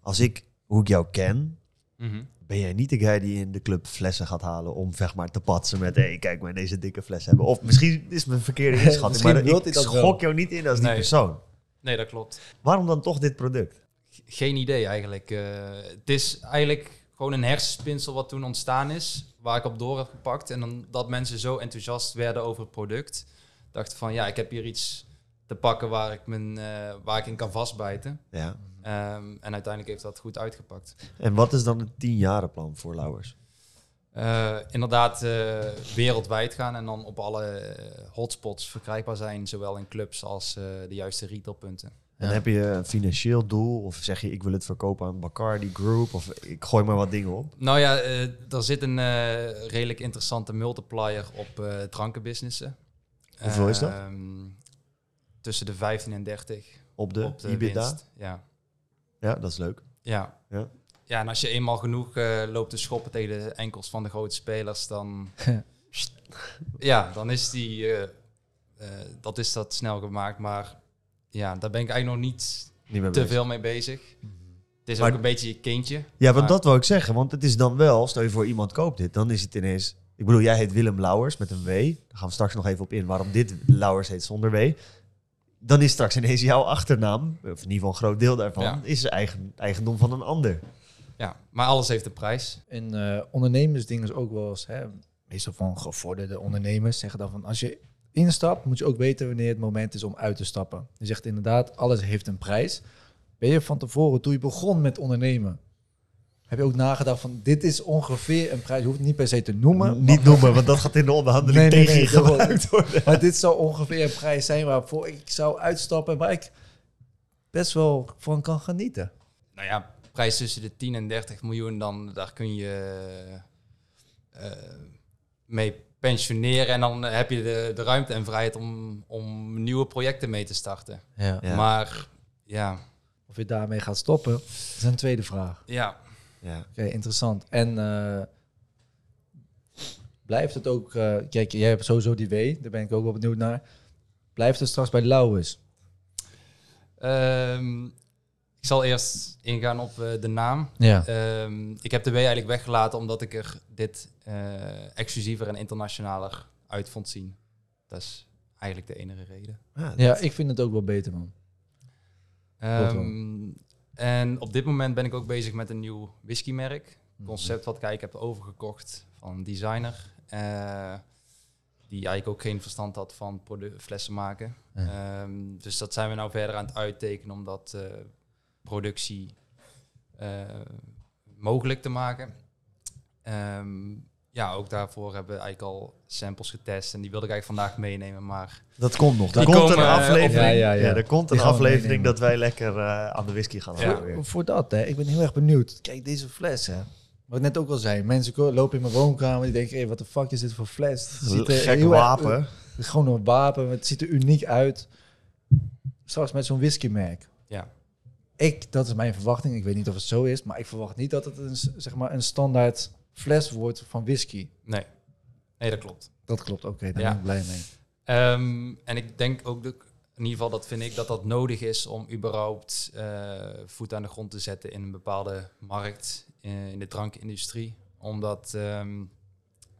als ik, hoe ik jou ken, Mhm. ben jij niet de guy die in de club flessen gaat halen om zeg maar te patsen met, hé, kijk maar deze dikke fles hebben. Of misschien is mijn verkeerde inschatting, maar ik schok jou niet in als die persoon. Nee, dat klopt. Waarom dan toch dit product? Geen idee eigenlijk. Eh, het is eigenlijk gewoon een hersenspinsel wat toen ontstaan is, waar ik op door heb gepakt. En dan dat mensen zo enthousiast werden over het product, dachten van ja, ik heb hier iets te pakken waar ik, mijn, eh, waar ik in kan vastbijten. Ja. Ehm, en uiteindelijk heeft dat goed uitgepakt. En wat is dan het tienjarenplan voor Lauwers? Eh, inderdaad, wereldwijd gaan en dan op alle hotspots verkrijgbaar zijn, zowel in clubs als de juiste retailpunten. En heb je een financieel doel? Of zeg je, ik wil het verkopen aan Bacardi Group? Of ik gooi maar wat dingen op? Nou ja, eh, er zit een eh, redelijk interessante multiplier op eh drankenbusinessen. Hoeveel is dat? Ehm, tussen de 15 en 30 Op de, op de EBITDA? winst. Ja. Ja, dat is leuk. Ja. Ja. ja, en als je eenmaal genoeg loopt te schoppen tegen de enkels van de grote spelers, dan, ja, dan is die, dat is dat snel gemaakt. Maar ja, daar ben ik eigenlijk nog niet te bezig. veel mee bezig. Het is Maar- ook een beetje je kindje. Ja, want dat wou ik zeggen. Want het is dan wel, stel je voor iemand koopt dit, dan is het ineens... Ik bedoel, jij heet Willem Lauwers met een W. Daar gaan we straks nog even op in waarom dit Lauwers heet zonder W. Dan is straks ineens jouw achternaam, of in ieder geval een groot deel daarvan, Ja. is eigen, eigendom van een ander. Ja, maar alles heeft een prijs. In eh ondernemersdingen is ook wel eens, hè, meestal van gevorderde ondernemers zeggen dan van als je instapt, moet je ook weten wanneer het moment is om uit te stappen. Je zegt inderdaad, alles heeft een prijs. Ben je van tevoren, toen je begon met ondernemen, heb je ook nagedacht van dit is ongeveer een prijs, je hoeft het niet per se te noemen. Niet noemen, want dat gaat in de onderhandeling Nee, nee, tegen nee, gebruikt worden. Maar dit zou ongeveer een prijs zijn waarvoor ik zou uitstappen, waar ik best wel van kan genieten. Nou ja, prijs tussen de 10 en 30 miljoen, dan daar kun je eh, mee pensioneren. En dan heb je de, de ruimte en vrijheid om, om nieuwe projecten mee te starten. Ja. Ja. Maar ja, Of je daarmee gaat stoppen, is een tweede vraag. ja, Ja. Oké, interessant. En eh, blijft het ook... eh, kijk, jij hebt sowieso die W, daar ben ik ook wel benieuwd naar. Blijft het straks bij Lauwers? Ehm, ik zal eerst ingaan op eh, de naam. Ja. Ehm, ik heb de W eigenlijk weggelaten omdat ik er dit eh, exclusiever en internationaler uit vond zien. Dat is eigenlijk de enige reden. Ja, ja, ik vind het ook wel beter, man. Ehm, en op dit moment ben ik ook bezig met een nieuw whiskymerk. Concept wat ik eigenlijk heb overgekocht van een designer. eh, die eigenlijk ook geen verstand had van flessen maken. Ja. Ehm, dus dat zijn we nou verder aan het uittekenen om dat eh, productie eh, mogelijk te maken. Ehm, ja, ook daarvoor hebben we eigenlijk al samples getest. En die wilde ik eigenlijk vandaag meenemen. Maar Dat komt nog. Er komt komen, een eh, aflevering. Ja, Ja, ja, ja. er komt een aflevering meenemen. dat wij lekker eh, aan de whisky gaan Ja. halen. Voor, voor dat, hè. Ik ben heel erg benieuwd. Kijk, deze fles, hè. Wat ik net ook al zei. Mensen lopen in mijn woonkamer. Die denken, hey, wat de fuck is dit voor fles? Het ziet er Gek heel erg- wapen. Het is gewoon een wapen. Het ziet er uniek uit. Straks met zo'n whiskymerk. Ik, dat is mijn verwachting. Ik weet niet of het zo is. Maar ik verwacht niet dat het een, zeg maar, een standaard fles wordt van whisky. nee. Nee, dat klopt. Dat klopt, oké. daar Ja. ben ik blij mee. Ehm, en ik denk ook, in ieder geval dat vind ik, dat dat nodig is om überhaupt eh, voet aan de grond te zetten in een bepaalde markt, eh, in de drankindustrie. Omdat ehm,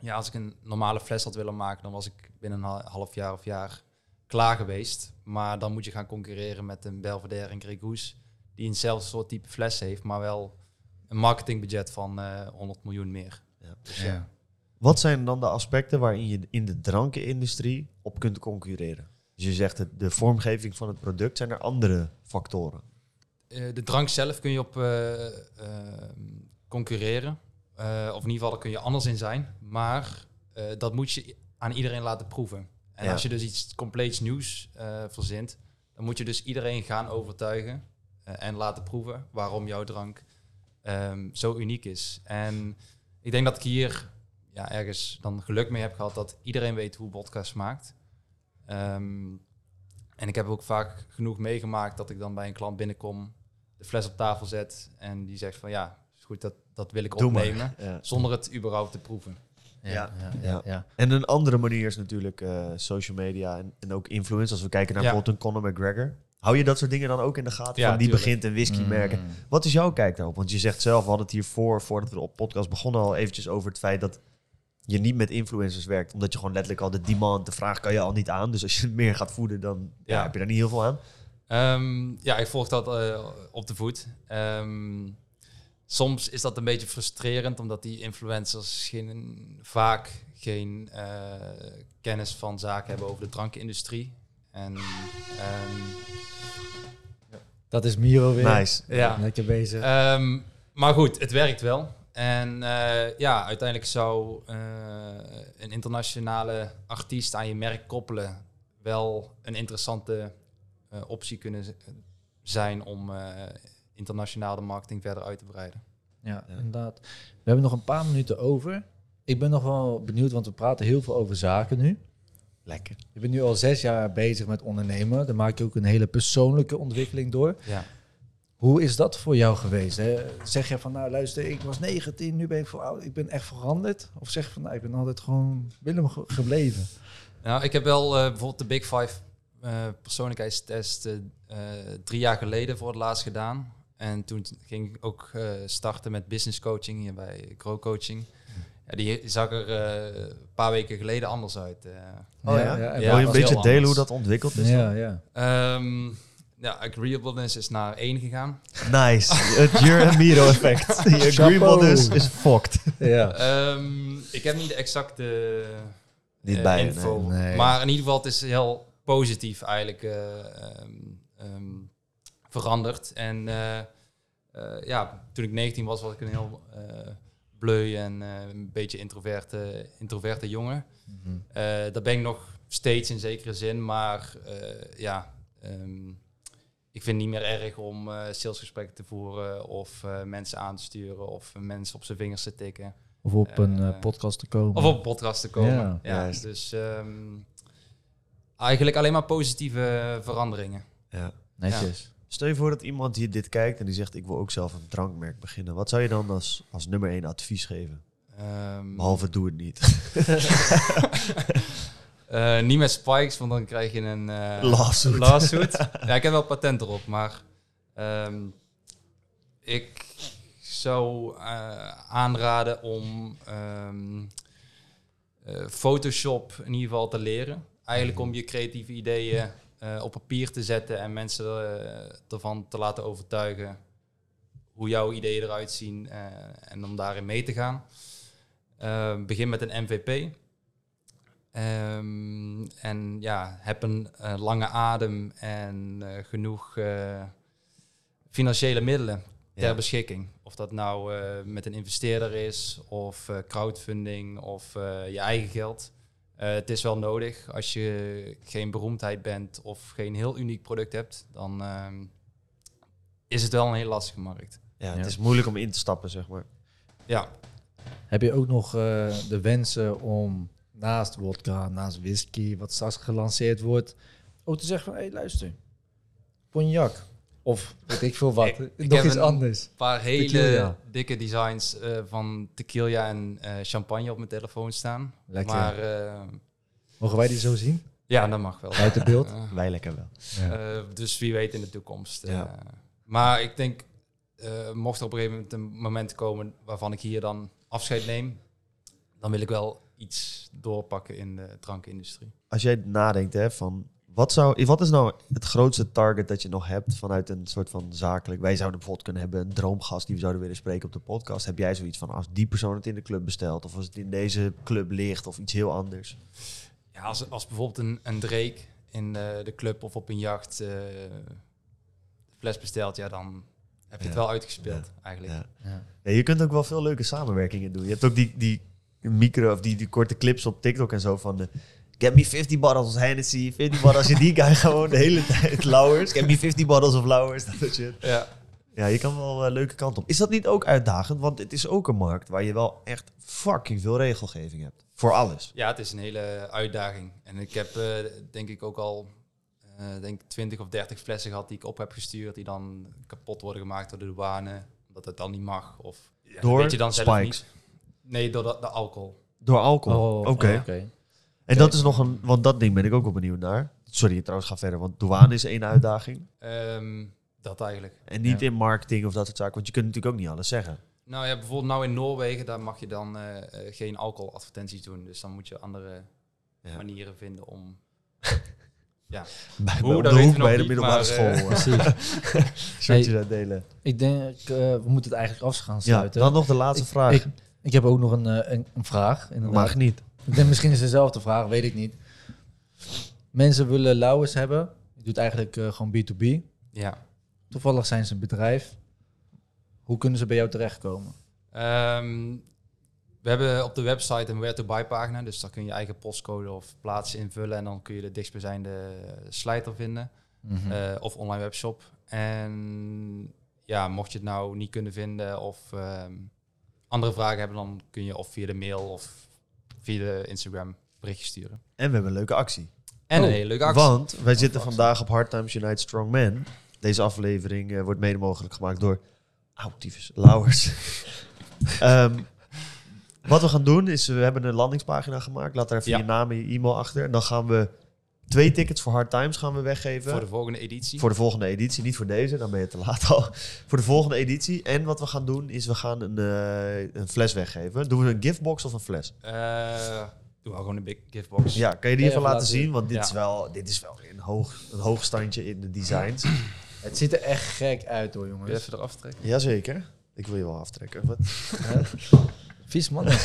ja, als ik een normale fles had willen maken, dan was ik binnen een ha- half jaar of jaar klaar geweest. Maar dan moet je gaan concurreren met een Belvedere en Grey Goose, die eenzelfde soort type fles heeft, maar wel een marketingbudget van eh 100 miljoen meer. Ja. Dus ja. Wat zijn dan de aspecten waarin je in de drankenindustrie op kunt concurreren? Dus je zegt het, de vormgeving van het product, zijn er andere factoren? Eh, de drank zelf kun je op eh, eh, concurreren. Eh, of in ieder geval, daar kun je anders in zijn. Maar eh, dat moet je aan iedereen laten proeven. En Ja. als je dus iets compleets nieuws eh, verzint, dan moet je dus iedereen gaan overtuigen eh, en laten proeven waarom jouw drank ehm, zo uniek is. En ik denk dat ik hier ja, ergens dan geluk mee heb gehad dat iedereen weet hoe vodka smaakt. Ehm, en ik heb ook vaak genoeg meegemaakt dat ik dan bij een klant binnenkom, de fles op tafel zet en die zegt van ja, is goed, dat, dat wil ik Doe opnemen. Ja. Zonder het überhaupt te proeven. Ja, Ja. ja, Ja. ja, ja. En een andere manier is natuurlijk eh, social media en, en ook influence. Als we kijken naar Ja. bijvoorbeeld een Conor McGregor. Hou je dat soort dingen dan ook in de gaten? Ja, van die tuurlijk. begint een whisky merken. Mm. Wat is jouw kijk daarop? Want je zegt zelf, we hadden het hiervoor, voordat we op podcast begonnen, al eventjes over het feit dat je niet met influencers werkt. Omdat je gewoon letterlijk al de demand, de vraag kan je al niet aan. Dus als je meer gaat voeden, dan ja, Ja. heb je daar niet heel veel aan. Ehm, ja, ik volg dat eh, op de voet. Ehm, soms is dat een beetje frustrerend, omdat die influencers geen, vaak geen eh, kennis van zaken hebben over de drankindustrie. En ehm, Dat is Miro weer. Nice. ja, Lekker bezig. Ehm, maar goed, het werkt wel. En eh, ja, uiteindelijk zou eh, een internationale artiest aan je merk koppelen wel een interessante eh, optie kunnen zijn om eh, internationaal de marketing verder uit te breiden. Ja, Ja. inderdaad. We hebben nog een paar minuten over. Ik ben nog wel benieuwd, want we praten heel veel over zaken nu. Lekker. Je bent nu al zes jaar bezig met ondernemen. Dan maak je ook een hele persoonlijke ontwikkeling door. Ja. Hoe is dat voor jou geweest? Hè? Zeg je van, nou luister, ik was 19, nu ben ik voor oud, ik ben echt veranderd? Of zeg je van, nou, ik ben altijd gewoon Willem ge- gebleven? Nou, ik heb wel eh, bijvoorbeeld de Big Five eh, persoonlijkheidstest eh, drie jaar geleden voor het laatst gedaan. En toen ging ik ook starten met business coaching hier bij Grow Coaching. Ja, die zag er eh, een paar weken geleden anders uit. eh. Oh ja? Ja, Wil je een beetje delen hoe dat ontwikkeld is? ja, ja. Ehm, ja, agreeableness is naar één gegaan. Nice. Het Jur en Miro effect. Die agreeableness is fucked. ja. Ehm, ik heb niet de exacte Niet eh, bij, info. nee. Nee. Maar in ieder geval, het is heel positief eigenlijk eh, ehm, ehm, veranderd. En eh, eh, ja, toen ik 19 was, was ik een heel eh bleu en eh, een beetje introverte, introverte jongen. Eh, dat ben ik nog steeds in zekere zin, maar eh, ja, ehm, ik vind het niet meer erg om eh, salesgesprekken te voeren of eh, mensen aan te sturen of mensen op zijn vingers te tikken. Of op een podcast te komen. Of op een podcast te komen. Ja. Ja, Juist. dus ehm, eigenlijk alleen maar positieve veranderingen. Ja. Netjes. Stel je voor dat iemand hier dit kijkt en die zegt... ik wil ook zelf een drankmerk beginnen. Wat zou je dan als, als nummer één advies geven? Ehm, Behalve doe het niet. eh, niet met spikes, want dan krijg je een eh, Lawsuit. lawsuit. ja, ik heb wel patent erop, maar ehm, ik zou eh, aanraden om ehm, eh, Photoshop in ieder geval te leren. Eigenlijk om je creatieve ideeën eh, op papier te zetten en mensen eh, ervan te laten overtuigen hoe jouw ideeën eruit zien eh, en om daarin mee te gaan. Begin met een MVP. Ehm, en ja, heb een lange adem en genoeg financiële middelen ter Ja. beschikking. Of dat nou met een investeerder is, of crowdfunding, of je eigen geld. Eh, het is wel nodig. Als je geen beroemdheid bent of geen heel uniek product hebt, dan ehm, is het wel een heel lastige markt. Ja, het Ja. is moeilijk om in te stappen, zeg maar. Ja, Heb je ook nog eh, de wensen om naast wodka, naast whisky, wat straks gelanceerd wordt, ook te zeggen van, hé hey, luister, cognac. Of weet ik veel wat, Ik- ik nog heb iets een- anders. een paar hele Tequila. dikke designs eh, van tequila en eh, champagne op mijn telefoon staan. Lekker. Maar eh, Mogen wij die zo zien? ja, dat mag wel. Buiten beeld? Wij lekker wel. eh, dus wie weet in de toekomst. eh. Ja. maar ik denk, eh, mocht er op een gegeven moment een moment komen waarvan ik hier dan afscheid neem, dan wil ik wel iets doorpakken in de drankindustrie. Als jij nadenkt hè, van wat, zou, wat is nou het grootste target dat je nog hebt vanuit een soort van zakelijk... Wij zouden bijvoorbeeld kunnen hebben een droomgast die we zouden willen spreken op de podcast. Heb jij zoiets van als die persoon het in de club bestelt of als het in deze club ligt of iets heel anders? Ja, als, als bijvoorbeeld een, een Drake in eh, de club of op een jacht eh, de fles bestelt, ja, dan heb je het Ja. wel uitgespeeld eigenlijk. Ja. Ja. Ja, je kunt ook wel veel leuke samenwerkingen doen. Je hebt ook die, die micro of die, die korte clips op TikTok en zo van de Get me 50 bottles Hennessy, 50 bottles. Je die guy gewoon de hele tijd Lauwers. Get me 50 bottles of Lauwers. Dat soort shit. Ja. Ja, je kan wel een leuke kant op. Is dat niet ook uitdagend? Want het is ook een markt waar je wel echt fucking veel regelgeving hebt. Voor alles. Ja, het is een hele uitdaging. En ik heb eh, denk ik ook al eh denk 20 of 30 flessen gehad die ik op heb gestuurd, die dan kapot worden gemaakt door de douane, omdat het dan niet mag. Of ja, Door weet je dan zelf spikes. niet. Nee, door de, de alcohol. Door alcohol. Oh, Oké. oké. En dat is nog een... Want dat ding ben ik ook wel benieuwd naar. Sorry, trouwens, ga verder. Want douane is één uitdaging. Ehm, dat eigenlijk. En niet Ja. in marketing of dat soort zaken. Want je kunt natuurlijk ook niet alles zeggen. Nou ja, bijvoorbeeld nou in Noorwegen, daar mag je dan eh, eh, geen alcoholadvertenties doen. Dus dan moet je andere Ja. manieren vinden om... Bij, Hoe, bij, dat hoek bij de middelbare school. eh, eh, Precies. shirtjes uitdelen. Ik denk, eh, we moeten het eigenlijk af gaan Ja, sluiten. dan nog de laatste Ik- vraag. Ik, ik heb ook nog een, een, een vraag. Inderdaad. Mag niet. Ik denk misschien is het dezelfde vraag, weet ik niet. Mensen willen Lauwers hebben. Je doet eigenlijk eh, gewoon B2B. Ja. Toevallig zijn ze een bedrijf. Hoe kunnen ze bij jou terechtkomen? Ehm, we hebben op de website een where to buy pagina, dus daar kun je je eigen postcode of plaats invullen en dan kun je de dichtstbijzijnde slijter vinden Mhm. eh, of online webshop. En ja, mocht je het nou niet kunnen vinden of ehm, andere vragen hebben, dan kun je of via de mail of via de Instagram berichtje sturen. En we hebben een leuke actie. En Oh, een hele leuke actie. Want wij zitten actie. vandaag op Hard Times Unite Strong Men. Deze aflevering eh, wordt mede mogelijk gemaakt door... Tyfus, Lauwers. Ehm, wat we gaan doen is, we hebben een landingspagina gemaakt. Laat daar even Ja. je naam en je e-mail achter. En dan gaan we twee tickets voor Hard Times gaan we weggeven. voor de volgende editie. Voor de volgende editie, niet voor deze, dan ben je te laat al. voor de volgende editie. En wat we gaan doen, is we gaan een, eh, een fles weggeven. Doen we een giftbox of een fles? Eh, doe wel gewoon een big giftbox. Ja, kan je die even even laten laten zien? Want dit, Ja. is wel, dit is wel een hoog, een hoog standje in de designs. Het ziet er echt gek uit hoor, Kun je jongens. even eraf trekken? Jazeker. Ik wil je wel aftrekken. Wat? Vies man.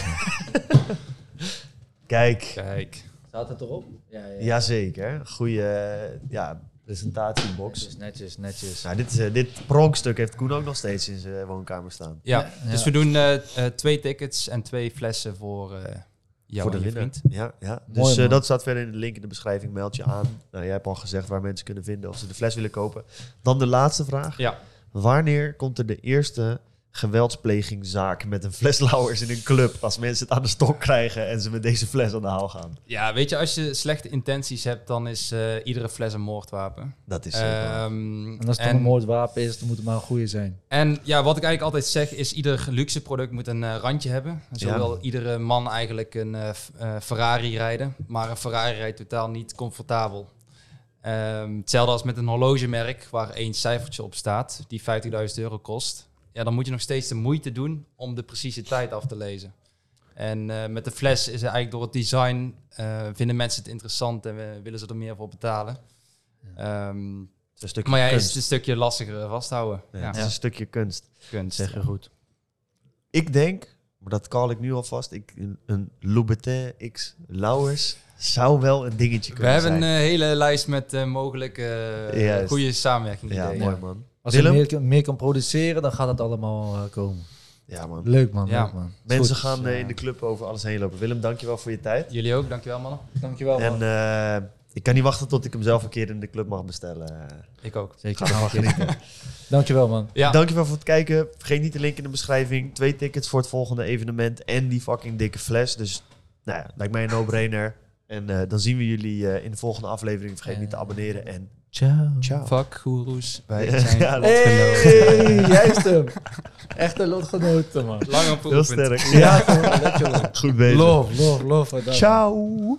Kijk, Kijk. Staat het erop? Ja, ja. jazeker. Goede eh, ja, presentatiebox. Netjes, netjes, netjes. Nou, dit, is, eh, dit pronkstuk heeft Koen ook nog steeds in zijn woonkamer staan. Ja, Ja, dus we doen eh, eh, twee tickets en twee flessen voor eh jou voor de winnaar. vriend. Ja, ja. Dus Mooi, eh, dat staat verder in de link in de beschrijving. Meld je aan. Nou, jij hebt al gezegd waar mensen kunnen vinden of ze de fles willen kopen. Dan de laatste vraag. Ja, Wanneer komt er de eerste geweldsplegingzaak met een fles Lauwers in een club? Als mensen het aan de stok krijgen en ze met deze fles aan de haal gaan. ja, weet je, als je slechte intenties hebt, dan is eh, iedere fles een moordwapen. Dat is zeker. Ehm, En als het een moordwapen is, dan moet het maar een goede zijn. En ja, wat ik eigenlijk altijd zeg is, ieder luxe product moet een eh, randje hebben. Zo Ja. wil iedere man eigenlijk een eh, eh, Ferrari rijden. Maar een Ferrari rijdt totaal niet comfortabel. Ehm, hetzelfde als met een horlogemerk waar één cijfertje op staat, die 50.000 euro kost. Ja, dan moet je nog steeds de moeite doen om de precieze tijd af te lezen. En eh, met de fles is het eigenlijk door het design, eh, vinden mensen het interessant en we- willen ze er meer voor betalen. Ehm, Het is een stukje maar ja, is het een stukje lastiger vasthouden. Ja, Ja, Het is een stukje kunst. kunst. Zeg je goed. Ik denk, maar dat call ik nu alvast, ik, een, een Louboutin X Lauwers zou wel een dingetje We kunnen hebben zijn. een eh, hele lijst met eh, mogelijke eh, goede samenwerking. ja, mooi man. Als je Willem? meer, kan- meer kan produceren, dan gaat het allemaal eh, komen. Ja man. Leuk man, Ja. leuk man. Mensen Goed. gaan eh, in de club over alles heen lopen. Willem, dankjewel voor je tijd. Jullie ook, dankjewel mannen. Dankjewel En man. eh, ik kan niet wachten tot ik hem zelf een keer in de club mag bestellen. Ik ook. Zeker. genieten. Dankjewel man. Ja, Dankjewel voor het kijken. Vergeet niet de link in de beschrijving. Twee tickets voor het volgende evenement en die fucking dikke fles. Dus nou ja, lijkt mij een no-brainer. En eh, dan zien we jullie eh, in de volgende aflevering. Vergeet niet te abonneren en Ciao. ciao. fuck goeroes. Wij Ja, zijn ja, Hey, juist hem. Echte lotgenoten man. lang op Heel sterk. Ja, wel. Goed bezig. Love, love, love. Ciao.